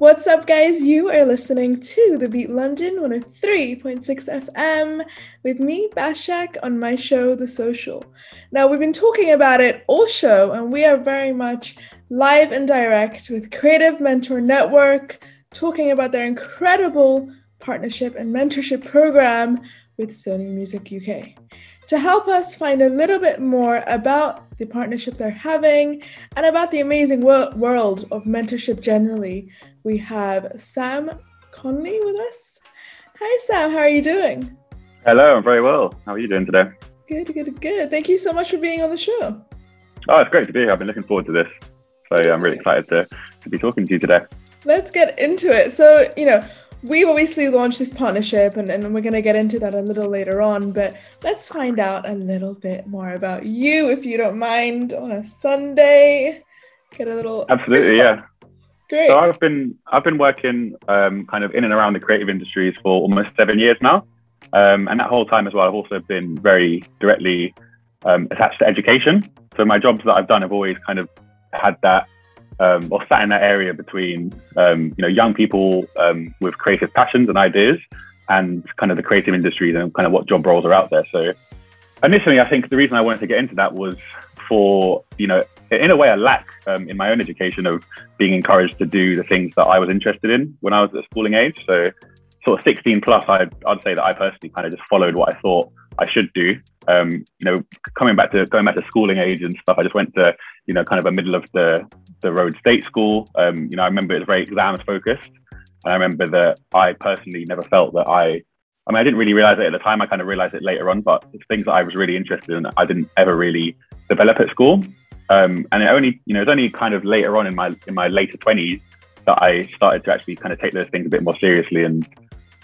What's up, guys? You are listening to The Beat London 103.6 FM with me, Bashak, on my show, The Social. Now, we've been talking about it all show, and we are very much live and direct with Creative Mentor Network, talking about their incredible partnership and mentorship program with Sony Music UK. To help us find a little bit more about the partnership they're having and about the amazing wor- world of mentorship generally, we have Sam Conley with us. Hi, Sam. How are you doing? Hello, I'm very well. How are you doing today? Good, good, good. Thank you so much for being on the show. Oh, it's great to be here. I've been looking forward to this. So I'm really excited to, to be talking to you today. Let's get into it. So, you know, we've obviously launched this partnership and, and we're going to get into that a little later on but let's find out a little bit more about you if you don't mind on a sunday get a little absolutely yeah great. So i've been i've been working um, kind of in and around the creative industries for almost seven years now. Um, and that whole time as well i've also been very directly um, attached to education. So my jobs that i've done have always kind of had that um, or sat in that area between um, you know young people um, with creative passions and ideas and kind of the creative industries and kind of what job roles are out there. So initially, I think the reason I wanted to get into that was for you know in a way a lack um, in my own education of being encouraged to do the things that I was interested in when I was at schooling age. So sort of 16 plus, I'd, I'd say that I personally kind of just followed what I thought I should do. Um, you know, coming back to going back to schooling age and stuff, I just went to you know kind of a middle of the the road state school. Um, you know, I remember it was very exams focused. And I remember that I personally never felt that I. I mean, I didn't really realize it at the time. I kind of realized it later on, but it's things that I was really interested in. I didn't ever really develop at school, um, and it only, you know, it was only kind of later on in my in my later twenties that I started to actually kind of take those things a bit more seriously and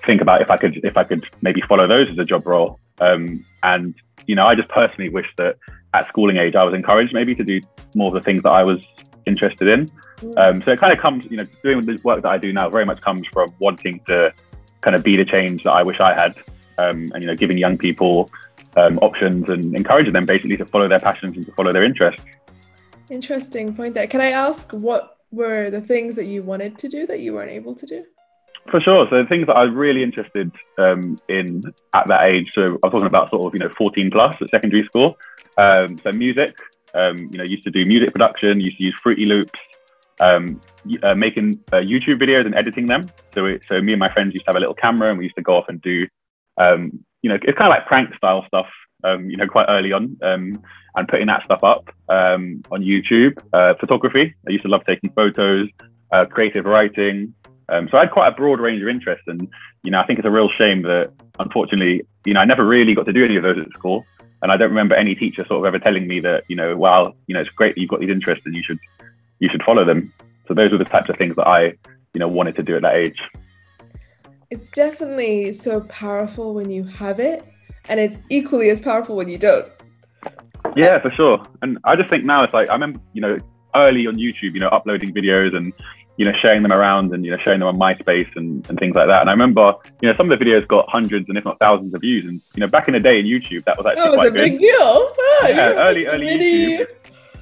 think about if I could if I could maybe follow those as a job role. Um, and you know, I just personally wish that at schooling age I was encouraged maybe to do more of the things that I was interested in. Mm. Um, so it kind of comes, you know, doing the work that I do now very much comes from wanting to kind of be the change that I wish I had, um, and you know, giving young people um, options and encouraging them basically to follow their passions and to follow their interests. Interesting point there. Can I ask what were the things that you wanted to do that you weren't able to do? For sure. So the things that I was really interested um, in at that age. So I was talking about sort of you know 14 plus at secondary school. Um, so music. Um, you know, used to do music production. Used to use Fruity Loops. Um, uh, making uh, YouTube videos and editing them. So it, so me and my friends used to have a little camera and we used to go off and do. Um, you know, it's kind of like prank style stuff. Um, you know, quite early on, and putting that stuff up on YouTube. Uh, photography. I used to love taking photos. Uh, creative writing, um, so I had quite a broad range of interests, and you know, I think it's a real shame that unfortunately, you know, I never really got to do any of those at school, and I don't remember any teacher sort of ever telling me that, you know, well, you know, it's great that you've got these interests and you should you should follow them. So those were the types of things that I, you know, wanted to do at that age. It's definitely so powerful when you have it, and it's equally as powerful when you don't. Yeah, for sure. And I just think now it's like I remember, you know, early on YouTube, you know, uploading videos and you know, sharing them around and, you know, sharing them on MySpace and, and things like that. And I remember, you know, some of the videos got hundreds and if not thousands of views. And, you know, back in the day in YouTube, that was actually that was quite a good. big deal. Oh, yeah, early, early YouTube.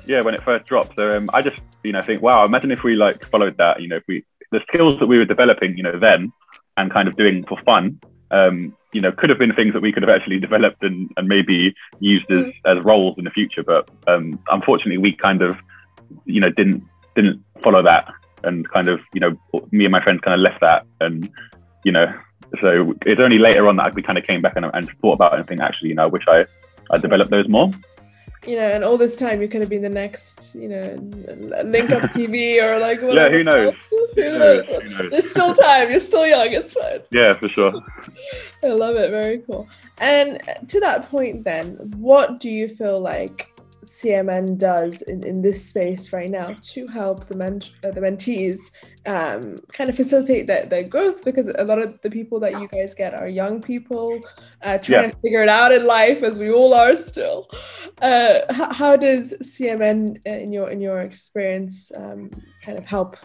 Yeah, when it first dropped. So um, I just, you know, think, wow, imagine if we like followed that, you know, if we, the skills that we were developing, you know, then and kind of doing for fun, um, you know, could have been things that we could have actually developed and, and maybe used as, mm. as roles in the future. But um, unfortunately, we kind of, you know, didn't didn't follow that and kind of you know me and my friends kind of left that and you know so it's only later on that we kind of came back and, and thought about it and think actually you know I wish I I developed those more you know, and all this time you could have been the next, you know, link up TV or like whatever. Yeah, who knows? who, knows? who knows? There's still time. You're still young. It's fine. Yeah, for sure. I love it. Very cool. And to that point, then, what do you feel like CMN does in, in this space right now to help the, men, uh, the mentees um, kind of facilitate that their growth because a lot of the people that you guys get are young people uh, trying yeah. to figure it out in life as we all are still. Uh, how, how, does CMN uh, in your in your experience um, kind of help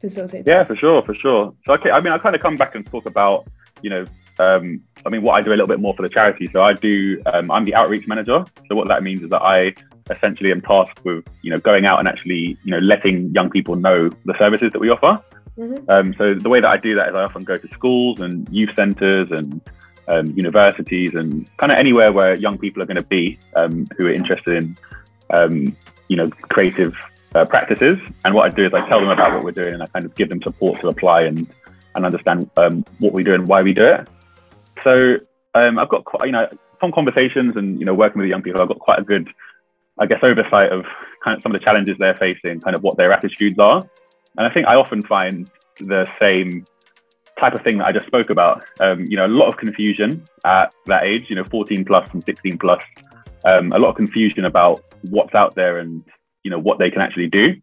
facilitate? Yeah, that? for sure, for sure. So okay, I mean, I kind of come back and talk about you know um, I mean, what I do a little bit more for the charity. So I do, um, I'm the outreach manager. So what that means is that I essentially am tasked with, you know, going out and actually, you know, letting young people know the services that we offer. Mm-hmm. Um, so the way that I do that is I often go to schools and youth centres and um, universities and kind of anywhere where young people are going to be um, who are interested in, um, you know, creative uh, practices. And what I do is I tell them about what we're doing and I kind of give them support to apply and and understand um, what we do and why we do it. So um, I've got quite, you know, from conversations and you know working with young people, I've got quite a good, I guess, oversight of kind of some of the challenges they're facing, kind of what their attitudes are. And I think I often find the same type of thing that I just spoke about. Um, you know, a lot of confusion at that age, you know, 14 plus and 16 plus. Um, a lot of confusion about what's out there and you know what they can actually do.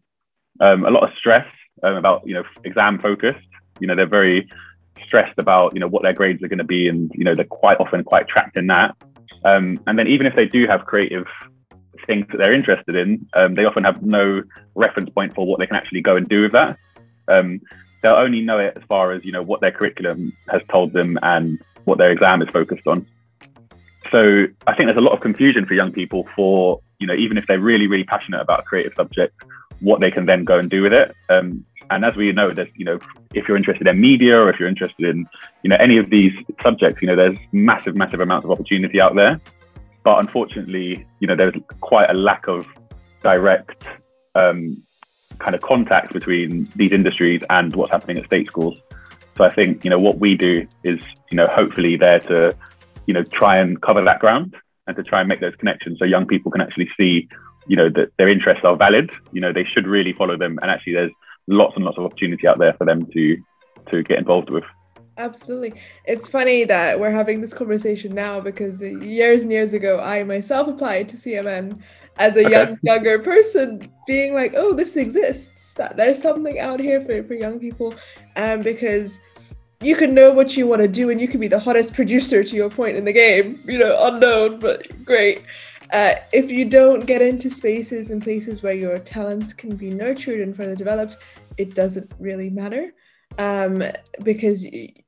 Um, a lot of stress um, about you know exam focused. You know, they're very stressed about you know what their grades are going to be, and you know they're quite often quite trapped in that. Um, and then even if they do have creative things that they're interested in, um, they often have no reference point for what they can actually go and do with that. Um, they'll only know it as far as you know what their curriculum has told them and what their exam is focused on. So I think there's a lot of confusion for young people for you know even if they're really really passionate about a creative subject, what they can then go and do with it. Um, and as we know, that you know if you're interested in media or if you're interested in you know any of these subjects, you know there's massive massive amounts of opportunity out there. But unfortunately, you know there's quite a lack of direct um, kind of contact between these industries and what's happening at state schools. So I think you know what we do is you know hopefully there to you know try and cover that ground and to try and make those connections so young people can actually see you know that their interests are valid. You know they should really follow them, and actually there's lots and lots of opportunity out there for them to to get involved with. Absolutely. It's funny that we're having this conversation now because years and years ago, I myself applied to CMN as a okay. young younger person being like oh this exists that there's something out here for, for young people um, because you can know what you want to do and you can be the hottest producer to your point in the game you know unknown but great uh, if you don't get into spaces and places where your talents can be nurtured and further developed it doesn't really matter um, because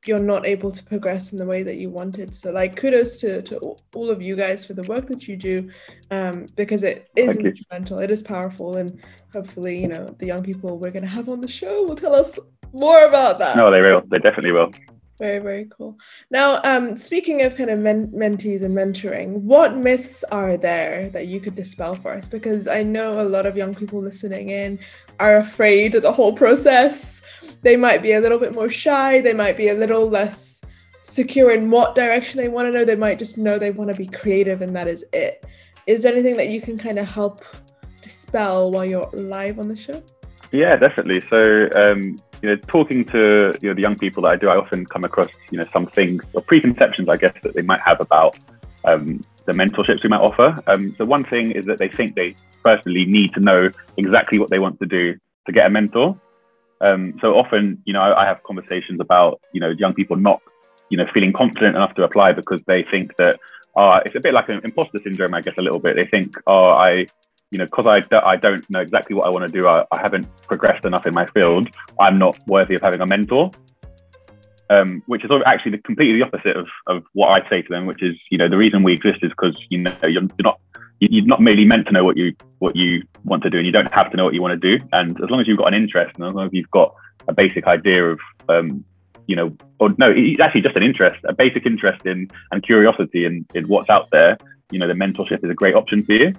you're not able to progress in the way that you wanted. So, like, kudos to, to all of you guys for the work that you do um, because it is Thank instrumental, you. it is powerful, and hopefully, you know, the young people we're going to have on the show will tell us more about that. No, they will. They definitely will. Very, very cool. Now, um, speaking of kind of men- mentees and mentoring, what myths are there that you could dispel for us? Because I know a lot of young people listening in are afraid of the whole process they might be a little bit more shy, they might be a little less secure in what direction they want to know, they might just know they want to be creative and that is it. Is there anything that you can kind of help dispel while you're live on the show? Yeah, definitely. So, um, you know, talking to you know the young people that I do, I often come across you know some things or preconceptions, I guess, that they might have about um, the mentorships we might offer. Um, so, one thing is that they think they personally need to know exactly what they want to do to get a mentor. Um, so often, you know, I, I, have conversations about, you know, young people not, you know, feeling confident enough to apply because they think that, uh, it's a bit like an imposter syndrome, I guess, a little bit. They think, oh, I, you know, because I, I don't know exactly what I want to do, I, I haven't progressed enough in my field, I'm not worthy of having a mentor. Um, which is actually the, completely the opposite of, of what I say to them, which is, you know, the reason we exist is because, you know, you're, you're not you're not merely meant to know what you what you want to do, and you don't have to know what you want to do. And as long as you've got an interest, and as long as you've got a basic idea of, um, you know, or no, it's actually just an interest, a basic interest in and curiosity in, in what's out there. You know, the mentorship is a great option for you.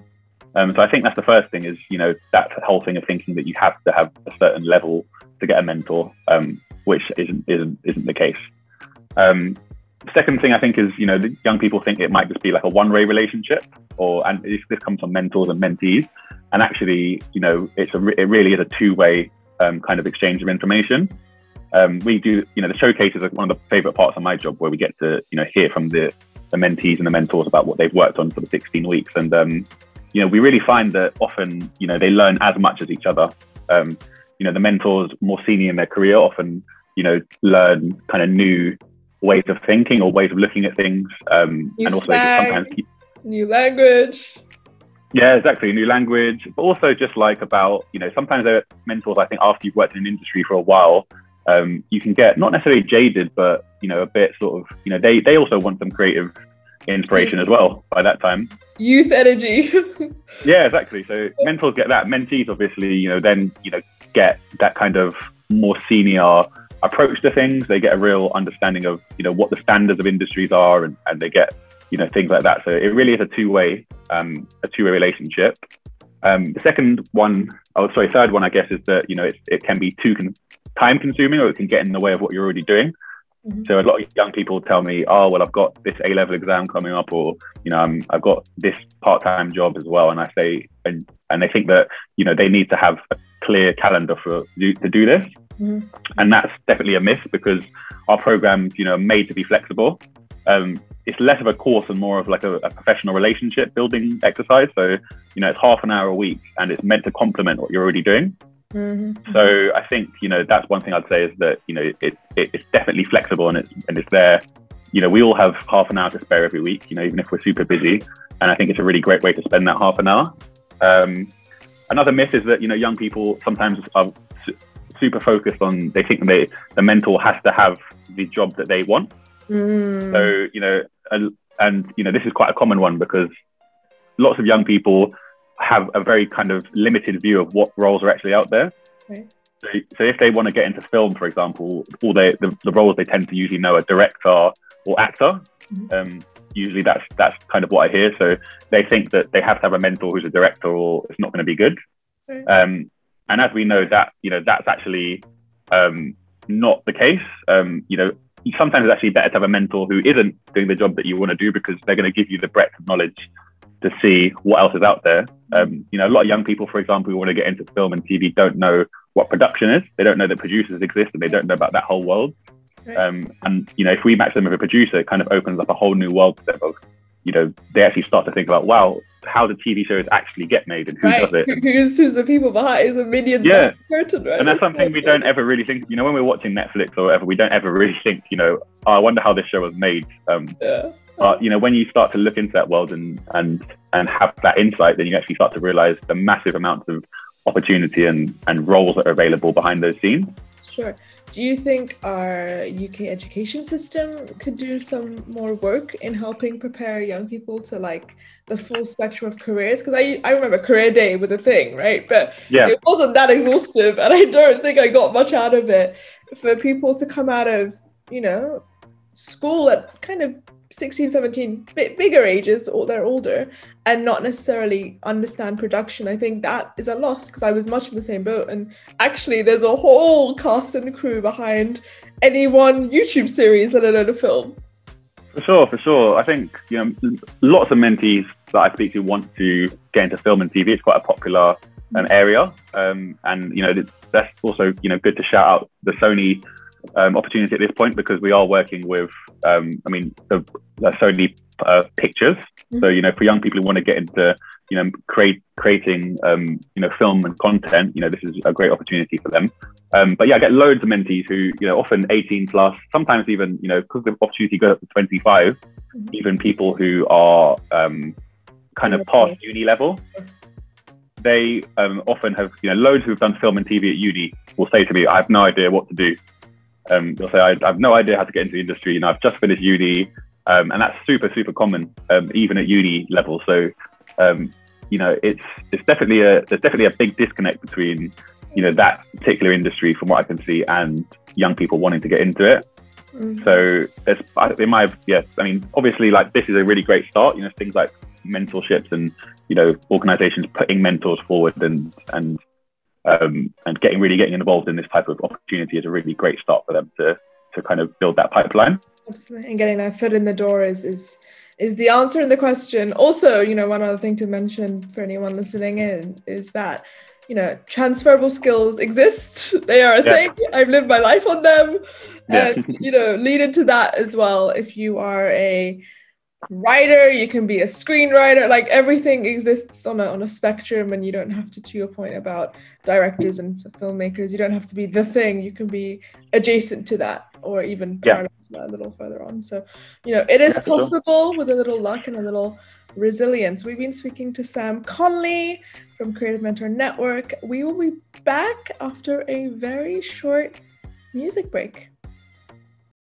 Um, so I think that's the first thing is, you know, that whole thing of thinking that you have to have a certain level to get a mentor, um, which isn't isn't isn't the case. Um, second thing I think is, you know, the young people think it might just be like a one-way relationship, or and this, this comes from mentors and mentees, and actually, you know, it's a it really is a two-way um, kind of exchange of information. Um, we do, you know, the showcases are one of the favorite parts of my job, where we get to, you know, hear from the the mentees and the mentors about what they've worked on for the 16 weeks, and um, you know, we really find that often, you know, they learn as much as each other. Um, you know, the mentors more senior in their career often, you know, learn kind of new ways of thinking or ways of looking at things. Um, and also sometimes keep... new language. Yeah, exactly. New language, but also just like about, you know, sometimes they're mentors, I think after you've worked in an industry for a while, um, you can get not necessarily jaded, but, you know, a bit sort of, you know, they, they also want some creative inspiration as well by that time. Youth energy. yeah, exactly. So mentors get that. Mentees obviously, you know, then, you know, get that kind of more senior approach to things. They get a real understanding of you know what the standards of industries are, and, and they get you know things like that. So it really is a two way um, a two way relationship. Um, the second one, oh sorry, third one, I guess, is that you know it, it can be too con- time consuming, or it can get in the way of what you're already doing. Mm-hmm. So a lot of young people tell me, "Oh, well, I've got this A level exam coming up, or you know, i have got this part time job as well." And I say, and and they think that you know they need to have a clear calendar for to do this, mm-hmm. and that's definitely a myth because our programs, you know, are made to be flexible. Um, it's less of a course and more of like a, a, professional relationship building exercise. So, you know, it's half an hour a week and it's meant to complement what you're already doing. Mm-hmm. So I think, you know, that's one thing I'd say is that, you know, it, it, it's definitely flexible and it's, and it's there. You know, we all have half an hour to spare every week, you know, even if we're super busy. And I think it's a really great way to spend that half an hour. Um, another myth is that, you know, young people sometimes are su- super focused on, they think they, the mentor has to have the job that they want. Mm. So, you know, and, and, you know, this is quite a common one because lots of young people have a very kind of limited view of what roles are actually out there. Right. So, so if they want to get into film, for example, all they, the, the roles they tend to usually know are director or actor. Mm-hmm. Um, usually that's that's kind of what I hear. So they think that they have to have a mentor who's a director or it's not going to be good. Right. Um, and as we know that, you know, that's actually um, not the case. Um, you know, sometimes it's actually better to have a mentor who isn't doing the job that you want to do because they're going to give you the breadth of knowledge to see what else is out there. Um, you know, a lot of young people, for example, who want to get into film and TV don't know what production is. They don't know that producers exist and they don't know about that whole world. Um, and, you know, if we match them with a producer, it kind of opens up a whole new world to them of, you know, they actually start to think about, wow, how do TV shows actually get made and who right. does it? Who's, who's the people behind the minions? Yeah. Curtain, right? And that's something we don't ever really think, you know, when we're watching Netflix or whatever, we don't ever really think, you know, oh, I wonder how this show was made. Um, yeah. But, you know, when you start to look into that world and, and, and have that insight, then you actually start to realize the massive amounts of opportunity and, and roles that are available behind those scenes. Sure. Do you think our UK education system could do some more work in helping prepare young people to like the full spectrum of careers? Because I, I remember career day was a thing, right? But yeah. it wasn't that exhaustive, and I don't think I got much out of it. For people to come out of, you know, school at kind of 16 17 bit bigger ages or they're older and not necessarily understand production i think that is a loss because i was much in the same boat. And actually there's a whole cast and crew behind any one youtube series let alone a film. For sure for sure. I think you know lots of mentees that i speak to want to get into film and tv it's quite a popular um, area. Um, and you know that's also you know good to shout out the sony um, opportunity at this point because we are working with, um, I mean, the, the Sony uh, pictures. Mm-hmm. So you know, for young people who want to get into, you know, create creating, um, you know, film and content, you know, this is a great opportunity for them. Um, but yeah, I get loads of mentees who, you know, often 18 plus, sometimes even, you know, because the opportunity goes up to 25, mm-hmm. even people who are um, kind of past uni level they um, often have, you know, loads who've done film and TV at uni will say to me, I have no idea what to do um, they'll say, I, I, have no idea how to get into the industry. You know, I've just finished uni, um, and that's super, super common, um, even at uni level. So, um, you know, it's it's definitely a there's definitely a big disconnect between you know that particular industry, from what I can see, and young people wanting to get into it. Mm-hmm. So there's, in my yeah, I mean, obviously, like this is a really great start. You know, things like mentorships and you know organizations putting mentors forward and and um, and getting really getting involved in this type of opportunity is a really great start for them to to kind of build that pipeline. Absolutely, and getting that foot in the door is is is the answer in the question. Also, you know, one other thing to mention for anyone listening in is that you know transferable skills exist. They are a yeah. thing. I've lived my life on them, yeah. and you know, lead into that as well. If you are a writer, you can be a screenwriter, like everything exists on a, on a spectrum and you don't have to, to your point about directors and filmmakers, you don't have to be the thing, you can be adjacent to that or even yeah. a little further on. So, you know, it is yeah, possible sure. with a little luck and a little resilience. We've been speaking to Sam Conley from Creative Mentor Network. We will be back after a very short music break.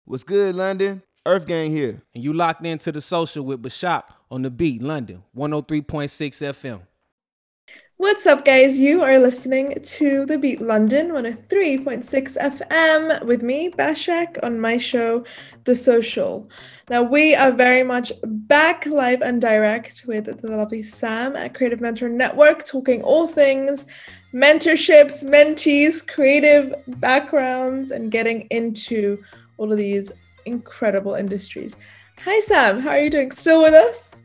What's good, London? Earth Gang here. And you locked into the social with Bashak on the beat, London, 103.6 FM. What's up, guys? You are listening to The Beat London 103.6 FM with me, Bashak, on my show, The Social. Now, we are very much back live and direct with the lovely Sam at Creative Mentor Network, talking all things mentorships, mentees, creative backgrounds, and getting into all of these incredible industries. Hi, Sam. How are you doing? Still with us?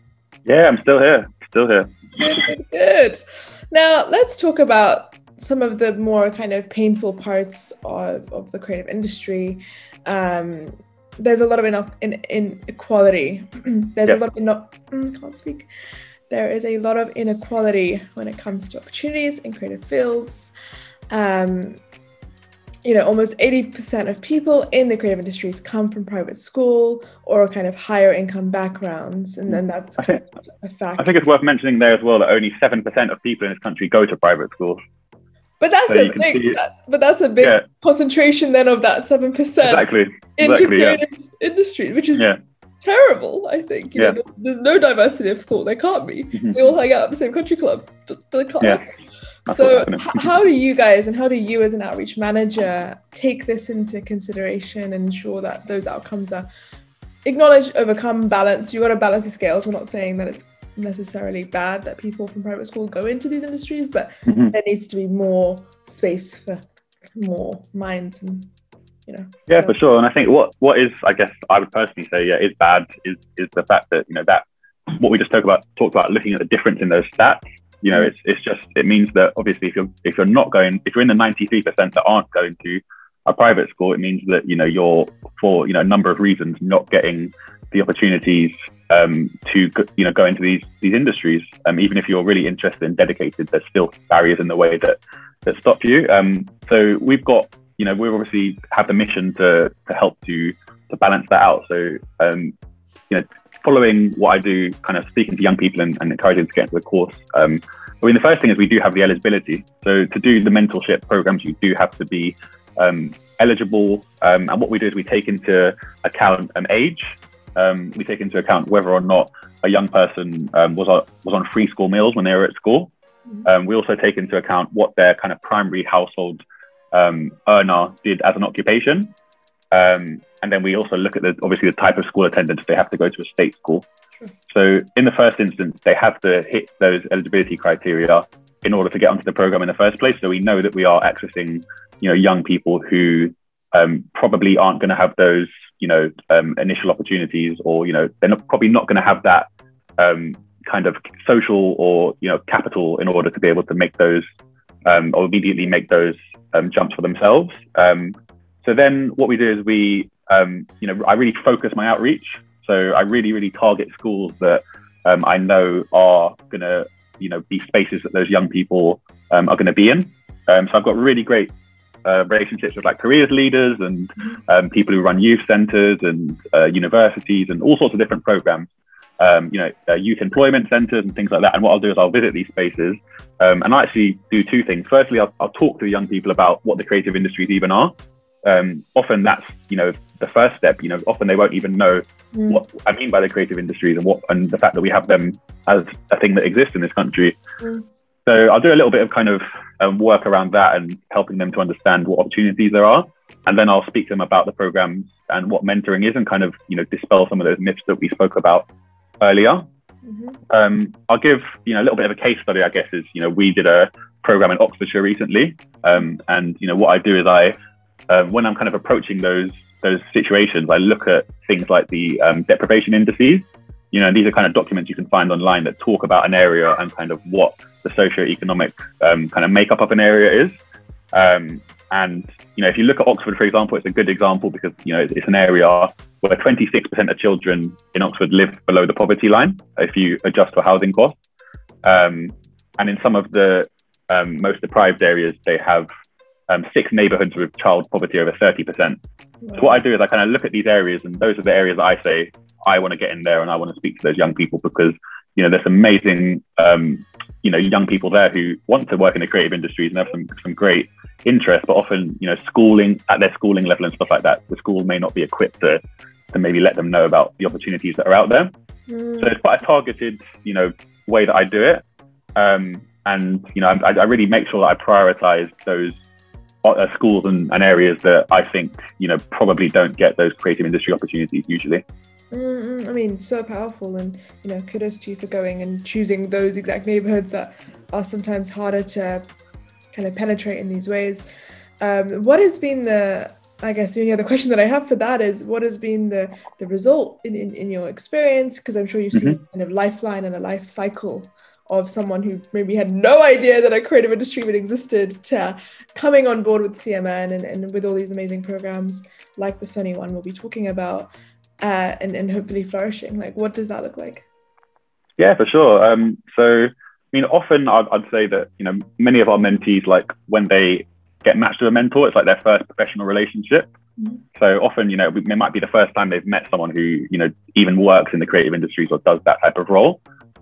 Yeah, I'm still here. Still here. Good, good. Now, let's talk about some of the more kind of painful parts of, of the creative industry. Um, there's a lot of in, in, inequality. there's a lot of in, mm, can't speak. There is a lot of inequality when it comes to opportunities in creative fields. Um, you know, almost 80% of people in the creative industries come from private school or kind of higher income backgrounds. And then that's I think, a fact. I think it's worth mentioning there as well that only 7% of people in this country go to private schools. But that's so a big, that, but that's a big yeah. concentration then of that seven percent exactly into exactly, creative yeah. industry, which is yeah. terrible. I think you yeah. know, there's no diversity of thought. There can't be. Mm-hmm. They all hang out at the same country club. Just they can't. Yeah. So, how do you guys and how do you, as an outreach manager, take this into consideration and ensure that those outcomes are acknowledged, overcome, balanced? You got to balance the scales. We're not saying that it's necessarily bad that people from private school go into these industries, but mm-hmm. there needs to be more space for more minds and you know. Yeah, for sure. And I think what what is, I guess, I would personally say, yeah, is bad is is the fact that you know that what we just talked about talked about looking at the difference in those stats you know, it's it's just it means that obviously if you're if you're not going if you're in the 93% that aren't going to a private school, it means that you know you're for you know a number of reasons not getting the opportunities um, to you know go into these these industries. Um, even if you're really interested and dedicated, there's still barriers in the way that that stop you. Um, so we've got you know we obviously have the mission to to help to to balance that out. So um, you know following what I do, kind of speaking to young people and, and encouraging them to get into the course, um, I mean, the first thing is we do have the eligibility. So to do the mentorship programs, you do have to be um, eligible. Um, and what we do is we take into account an age. Um, we take into account whether or not a young person um, was on, was on free school meals when they were at school. Mm-hmm. Um, we also take into account what their kind of primary household um, earner did as an occupation. Um, and then we also look at the obviously the type of school attendance. They have to go to a state school. Sure. So in the first instance, they have to hit those eligibility criteria in order to get onto the program in the first place. So we know that we are accessing, you know, young people who um, probably aren't going to have those, you know, um, initial opportunities, or you know, they're not, probably not going to have that um, kind of social or you know capital in order to be able to make those um, or immediately make those um, jumps for themselves. Um, so then what we do is we, um, you know, I really focus my outreach. So I really, really target schools that um, I know are going to, you know, be spaces that those young people um, are going to be in. Um, so I've got really great uh, relationships with like careers leaders and um, people who run youth centers and uh, universities and all sorts of different programs. Um, you know, uh, youth employment centers and things like that. And what I'll do is I'll visit these spaces um, and I actually do two things. Firstly, I'll, I'll talk to the young people about what the creative industries even are um, often that's you know the first step. You know, often they won't even know mm. what I mean by the creative industries and what and the fact that we have them as a thing that exists in this country. Mm. So I'll do a little bit of kind of um, work around that and helping them to understand what opportunities there are, and then I'll speak to them about the programs and what mentoring is, and kind of you know dispel some of those myths that we spoke about earlier. Mm-hmm. Um, I'll give you know a little bit of a case study. I guess is you know we did a program in Oxfordshire recently, um, and you know what I do is I um, when I'm kind of approaching those those situations, I look at things like the um, deprivation indices. You know, these are kind of documents you can find online that talk about an area and kind of what the socioeconomic um, kind of makeup of an area is. Um, and you know, if you look at Oxford, for example, it's a good example because you know it's an area where 26% of children in Oxford live below the poverty line if you adjust for housing costs. Um, and in some of the um, most deprived areas, they have um, six neighborhoods with child poverty over 30%. So what I do is I kind of look at these areas, and those are the areas that I say I want to get in there and I want to speak to those young people because you know there's amazing um, you know young people there who want to work in the creative industries and have some some great interest, but often you know schooling at their schooling level and stuff like that, the school may not be equipped to to maybe let them know about the opportunities that are out there. Mm. So it's quite a targeted you know way that I do it. Um, and you know, I, I really make sure that I prioritize those uh, schools and, and, areas that I think you know probably don't get those creative industry opportunities usually. Mm-hmm. I mean, so powerful, and you know, kudos to you for going and choosing those exact neighborhoods that are sometimes harder to kind of penetrate in these ways. Um, what has been the I guess the only other question that I have for that is what has been the the result in, in, in your experience? Because I'm sure you've seen mm-hmm. kind of lifeline and a life cycle of someone who maybe had no idea that a creative industry even existed to coming on board with CMN and, and with all these amazing programs like the Sony one we'll be talking about uh, and, and hopefully flourishing. Like, what does that look like? Yeah, for sure. Um, so, I mean, often I'd, I'd say that, you know, many of our mentees, like when they get matched to a mentor, it's like their first professional relationship. Mm-hmm. So often, you know, it might be the first time they've met someone who, you know, even works in the creative industries or does that type of role.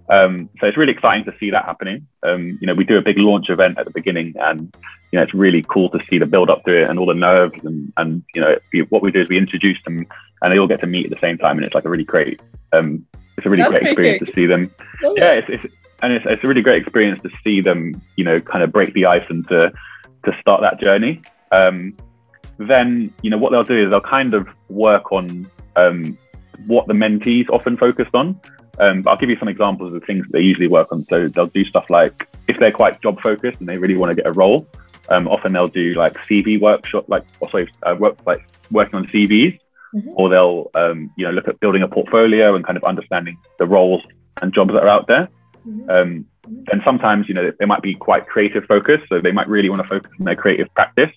Um, so it's really exciting to see that happening. Um, you know, we do a big launch event at the beginning, and you know, it's really cool to see the build up to it and all the nerves and and you know, what we do is we introduce them, and they all get to meet at the same time, and it's like a really great, um, it's a really That's great experience to see them. yeah, it's, it's and it's, it's a really great experience to see them, you know, kind of break the ice and to to start that journey. Um, then you know what they'll do is they'll kind of work on um, what the mentees often focused on. Um, but I'll give you some examples of the things that they usually work on. So they'll do stuff like if they're quite job focused and they really want to get a role, um, often they'll do like CV workshop, like or sorry, uh, work like working on CVs, mm-hmm. or they'll um, you know look at building a portfolio and kind of understanding the roles and jobs that are out there. Mm-hmm. Um, and sometimes you know they might be quite creative focused, so they might really want to focus on their creative practice.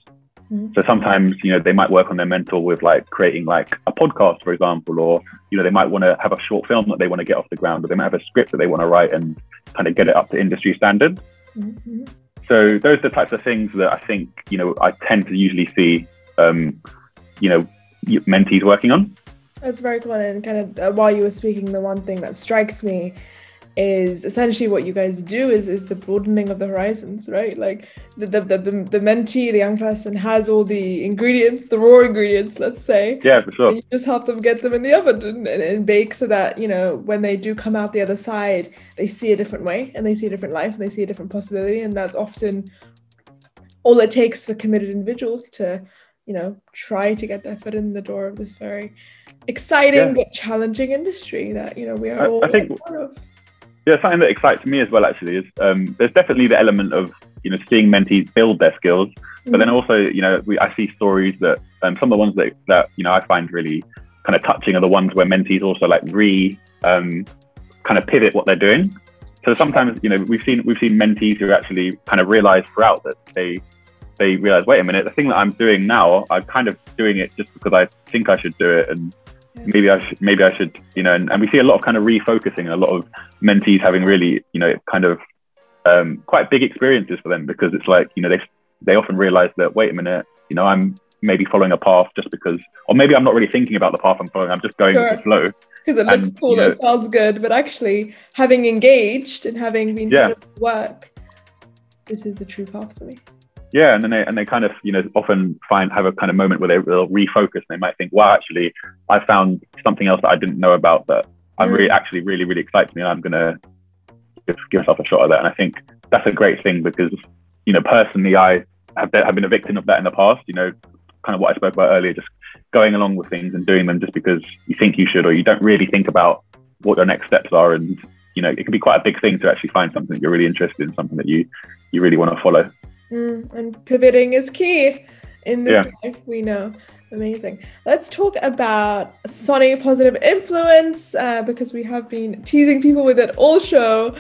Mm-hmm. So sometimes, you know, they might work on their mentor with like creating like a podcast, for example, or, you know, they might want to have a short film that they want to get off the ground, or they might have a script that they want to write and kind of get it up to industry standards. Mm-hmm. So those are the types of things that I think, you know, I tend to usually see, um, you know, mentees working on. That's very cool. And kind of uh, while you were speaking, the one thing that strikes me is essentially what you guys do is is the broadening of the horizons right? Like the the, the, the mentee the young person has all the ingredients the raw ingredients let's say. Yeah for sure. You just help them get them in the oven and, and, and, bake so that you know when they do come out the other side they see a different way and they see a different life and they see a different possibility. And that's often all it takes for committed individuals to you know try to get their foot in the door of this very exciting yeah. but challenging industry that you know we are I, all I think, part of yeah, something that excites me as well actually is um, there's definitely the element of you know seeing mentees build their skills, mm-hmm. but then mm. also you know we, I see stories that um, some of the ones that, that you know I find really kind of touching are the ones where mentees also like re um, kind of pivot what they're doing. So sometimes you know we've seen we've seen mentees who actually kind of realize throughout that they they realize wait a minute the thing that I'm doing now I'm kind of doing it just because I think I should do it and maybe I should, maybe I should, you know, and, and we see a lot of kind of refocusing, a lot of mentees having really, you know, kind of um, quite big experiences for them because it's like, you know, they they often realize that wait a minute, you know, I'm maybe following a path just because, or maybe I'm not really thinking about the path I'm following. I'm just going sure. with the flow because it looks and, cool, you know, it sounds good, but actually having engaged and having been yeah. work, this is the true path for me yeah and then they and they kind of you know often find have a kind of moment where they will refocus and they might think wow actually i found something else that i didn't know about that i'm really mm. actually really really excites me and i'm gonna give, give myself a shot at that. And i think that's a great thing because you know personally i have been, have been a victim of that in the past you know kind of what i spoke about earlier just going along with things and doing them just because you think you should or you don't really think about what your next steps are. And you know it can be quite a big thing to actually find something that you're really interested in something that you you really want to follow Mm, and pivoting is key in this yeah. life, we know. Amazing. Let's talk about Sony positive influence uh, because we have been teasing people with it all show.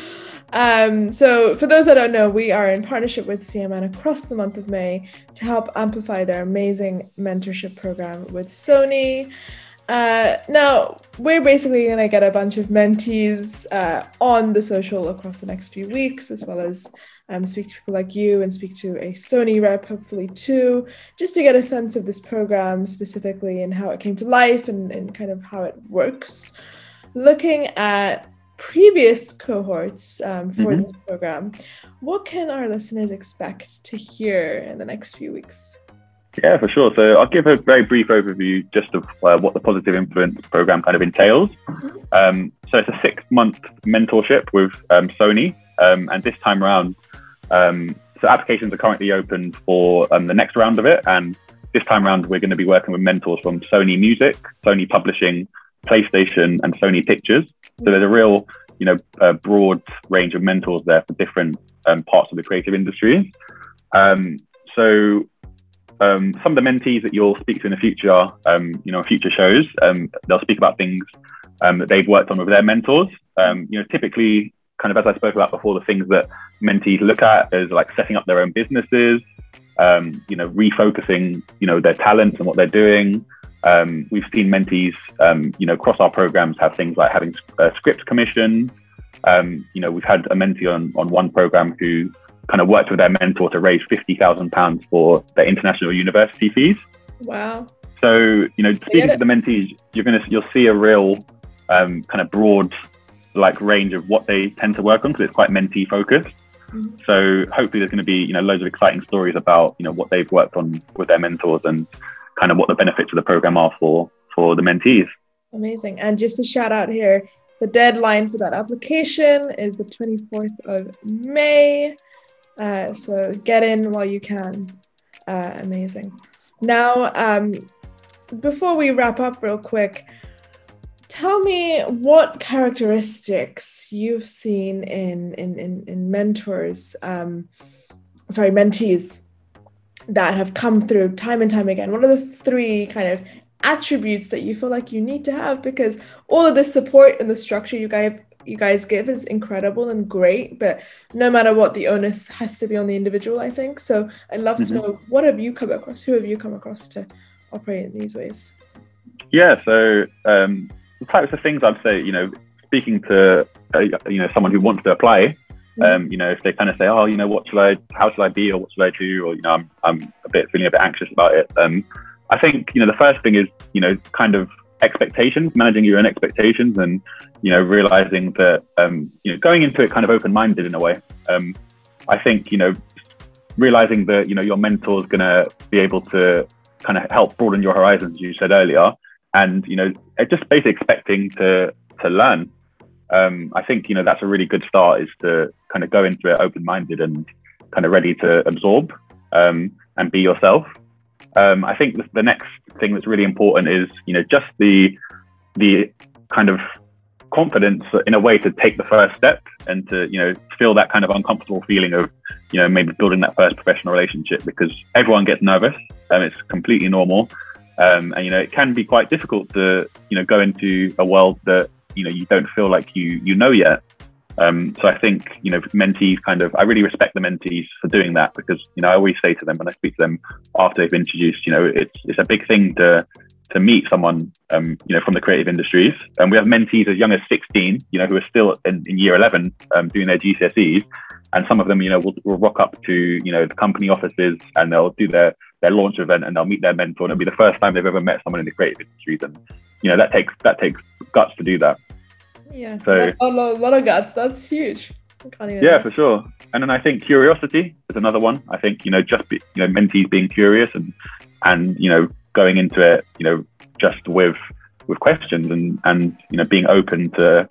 Um, so, for those that don't know, we are in partnership with CMN across the month of May to help amplify their amazing mentorship program with Sony. Uh, now, we're basically going to get a bunch of mentees uh, on the social across the next few weeks, as well as um, speak to people like you and speak to a Sony rep, hopefully too, just to get a sense of this program specifically and how it came to life and, and kind of how it works. Looking at previous cohorts um, for mm-hmm. this program, what can our listeners expect to hear in the next few weeks? Yeah, for sure. So I'll give a very brief overview just of uh, what the Positive Influence program kind of entails. Mm-hmm. Um, so it's a six month mentorship with um, Sony. Um, and this time around, Um, so applications are currently open for um, the next round of it, and this time around we're going to be working with mentors from Sony Music, Sony Publishing, PlayStation, and Sony Pictures. So there's a real, you know, broad range of mentors there for different um, parts of the creative industries. Um, so um, some of the mentees that you'll speak to in the future, um, you know, future shows, um, they'll speak about things um, that they've worked on with their mentors. Um, you know, typically, kind of as I spoke about before, the things that mentees look at as like setting up their own businesses, um, you know, refocusing, you know, their talents and what they're doing. we've seen mentees, you know, across our programs have things like having uh, script commission. you know, we've had a mentee on, on one program who kind of worked with their mentor to raise fifty thousand pounds for their international university fees. Wow. So you know, speaking to the mentees, you're gonna you'll see a real um, kind of broad like range of what they tend to work on because it's quite mentee focused. So hopefully there's going to be you know loads of exciting stories about you know what they've worked on with their mentors and kind of what the benefits of the program are for for the mentees. Amazing. And just a shout out here, the deadline for that application is the 24th of May. Uh, so get in while you can. Uh, amazing. Now, um, before we wrap up, real quick, tell me what characteristics you've seen in in in, in mentors, um, sorry, mentees that have come through time and time again. What are the three kind of attributes that you feel like you need to have because all of the support and the structure you guys you guys give is incredible and great, but no matter what, the onus has to be on the individual, I think. So I'd love mm-hmm. to know what have you come across? Who have you come across to operate in these ways? Yeah, so um, the types of things I'd say, you know, speaking to uh, you know someone who wants to apply, mm-hmm. um, you know, if they kind of say, oh, you know, what should I, how should I be, or what should I do, or you know, I'm I'm a bit feeling a bit anxious about it. Um, I think you know the first thing is you know kind of expectations, managing your own expectations, and you know realizing that um, you know going into it kind of open-minded in a way. Um, I think you know realizing that you know your mentor is going to be able to kind of help broaden your horizons, as you said earlier, and you know just basically expecting to to learn. Um, I think you know that's a really good start is to kind of go into it open-minded and kind of ready to absorb um, and be yourself. Um, I think the next thing that's really important is, you know, just the the kind of confidence in a way to take the first step and to, you know, feel that kind of uncomfortable feeling of, you know, maybe building that first professional relationship because everyone gets nervous and it's completely normal. Um, and you know, it can be quite difficult to, you know, go into a world that you know you don't feel like you you know yet. Um, so I think you know mentees kind of I really respect the mentees for doing that because you know I always say to them when I speak to them after they've introduced you know it's it's a big thing to to meet someone um, you know from the creative industries and we have mentees as young as 16 you know who are still in, in year 11 um, doing their GCSEs and some of them you know will, will rock up to you know the company offices and they'll do their their launch event and they'll meet their mentor and it'll be the first time they've ever met someone in the creative industries and you know that takes that takes guts to do that yeah. So a lot, a lot of guts. That's huge. Yeah, for sure. And then I think curiosity is another one. I think you know just be, you know mentees being curious and and you know going into it you know just with with questions and and you know being open to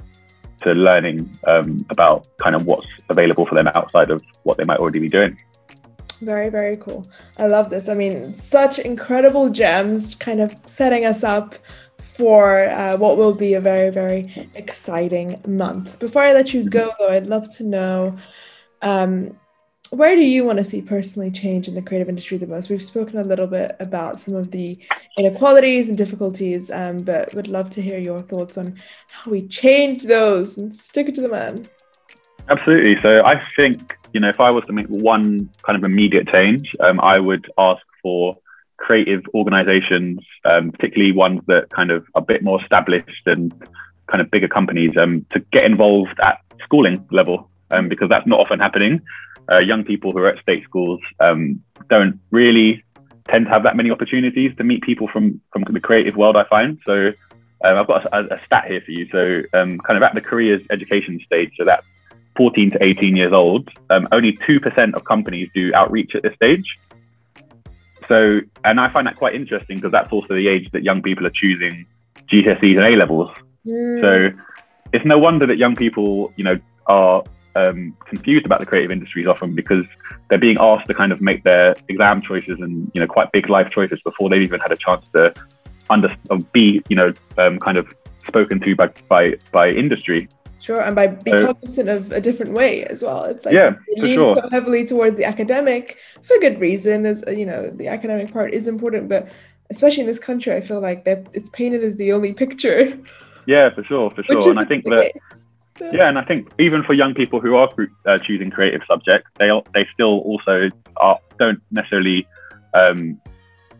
to learning um, about kind of what's available for them outside of what they might already be doing. Very, very cool. I love this. I mean, such incredible gems kind of setting us up for uh, what will be a very, very exciting month. Before I let you go, though, I'd love to know um, where do you want to see personally change in the creative industry the most? We've spoken a little bit about some of the inequalities and difficulties, um, but would love to hear your thoughts on how we change those and stick it to the man. Absolutely. So I think, you know, if I was to make one kind of immediate change, um, I would ask for creative organizations, um, particularly ones that kind of are a bit more established and kind of bigger companies, um, to get involved at schooling level um, because that's not often happening. Uh, young people who are at state schools um, don't really tend to have that many opportunities to meet people from from the creative world. I find so. Um, I've got a, a, stat here for you. So, kind of at the careers education stage, so that's 14 to 18 years old, only 2% of companies do outreach at this stage. So, and I find that quite interesting because that's also the age that young people are choosing GCSEs and A levels. Mm. So, it's no wonder that young people, you know, are um, confused about the creative industries often because they're being asked to kind of make their exam choices and you know quite big life choices before they've even had a chance to under be you know um, kind of spoken to by by by industry. Sure, and by being uh, cognizant of a different way as well. It's like yeah, for sure. so heavily towards the academic for good reason. As you know, the academic part is important, but especially in this country, I feel like that it's painted as the only picture. Yeah, for sure, for sure. And I think that case. yeah, and I think even for young people who are uh, choosing creative subjects, they they still also are, don't necessarily um,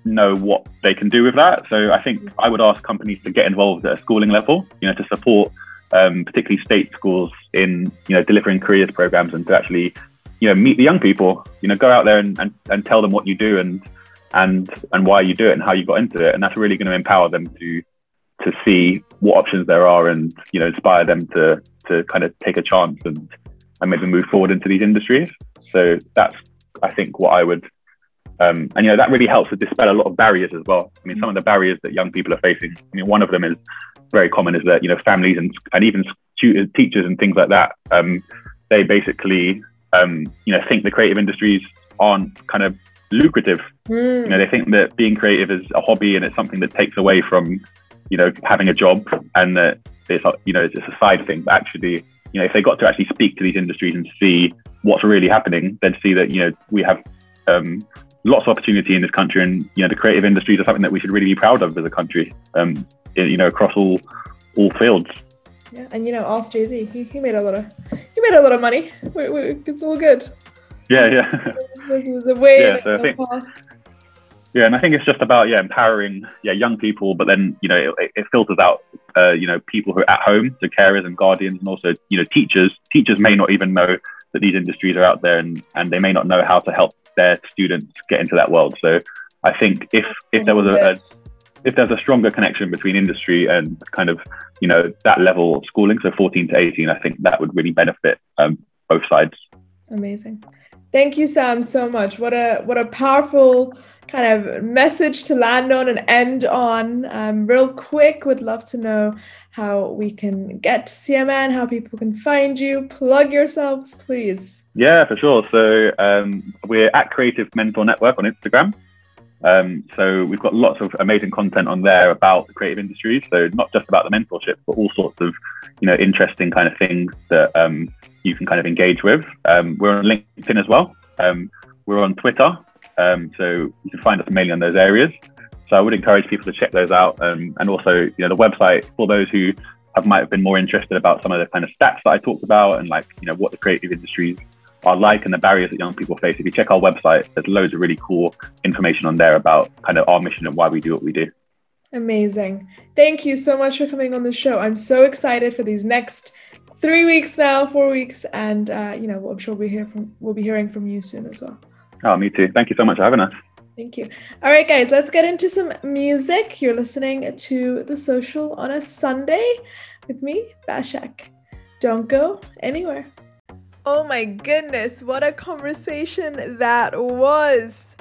know what they can do with that. So I think I would ask companies to get involved at a schooling level, you know, to support um, particularly state schools in you know delivering careers programs and to actually you know meet the young people you know go out there and, and, and tell them what you do and and and why you do it and how you got into it and that's really going to empower them to to see what options there are and you know inspire them to to kind of take a chance and and maybe move forward into these industries so that's i think what i would um, and you know that really helps to dispel a lot of barriers as well. I mean, some of the barriers that young people are facing. I mean, one of them is very common is that you know families and and even tutors, teachers and things like that. Um, they basically um, you know think the creative industries aren't kind of lucrative. Mm. You know, they think that being creative is a hobby and it's something that takes away from you know having a job and that it's you know it's a side thing. But actually, you know, if they got to actually speak to these industries and see what's really happening, they'd see that you know we have um, lots of opportunity in this country, and you know the creative industries are something that we should really be proud of as a country. Um, you know, across all all fields. Yeah, and you know, ask Jay Z. He, he made a lot of he made a lot of money. We, we, it's all good. Yeah, yeah. this is the way. Yeah, so I think, yeah, and I think it's just about yeah empowering yeah young people, but then you know it, it filters out uh, you know people who are at home, so carers and guardians, and also you know teachers. Teachers may not even know that these industries are out there, and and they may not know how to help their students get into that world. So I think if if there was a, a if there's a stronger connection between industry and kind of you know that level of schooling, so 14 to 18, I think that would really benefit um, both sides. Amazing. Thank you, Sam, so much. What a what a powerful kind of message to land on and end on. Um, real quick, would love to know how we can get to CMN, how people can find you. Plug yourselves, please. Yeah, for sure. So um, we're at Creative Mentor Network on Instagram. Um, so we've got lots of amazing content on there about the creative industries. So not just about the mentorship, but all sorts of you know interesting kind of things that um, you can kind of engage with. Um, we're on LinkedIn as well. Um, we're on Twitter. Um, so you can find us mainly on those areas. So I would encourage people to check those out, um, and also you know the website for those who have might have been more interested about some of the kind of stats that I talked about and like you know what the creative industries are like and the barriers that young people face. If you check our website, there's loads of really cool information on there about kind of our mission and why we do what we do. Amazing. Thank you so much for coming on the show. I'm so excited for these next three weeks now, four weeks, and uh, you know I'm sure we'll hear from we'll be hearing from you soon as well. Oh, me too. Thank you so much for having us. Thank you. All right, guys, let's get into some music. You're listening to The Social on a Sunday with me, Bashak. Don't go anywhere. Oh my goodness, what a conversation that was!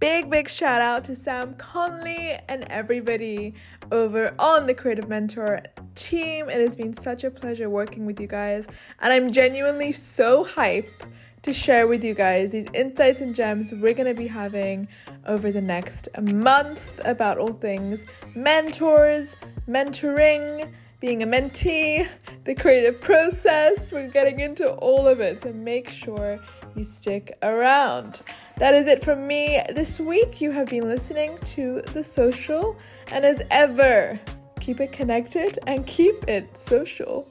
Big, big shout out to Sam Conley and everybody over on the Creative Mentor team. It has been such a pleasure working with you guys, and I'm genuinely so hyped to share with you guys these insights and gems we're going to be having over the next month about all things mentors, mentoring, being a mentee, the creative process. We're getting into all of it, so make sure you stick around. That is it from me this week. You have been listening to The Social, and as ever, keep it connected and keep it social.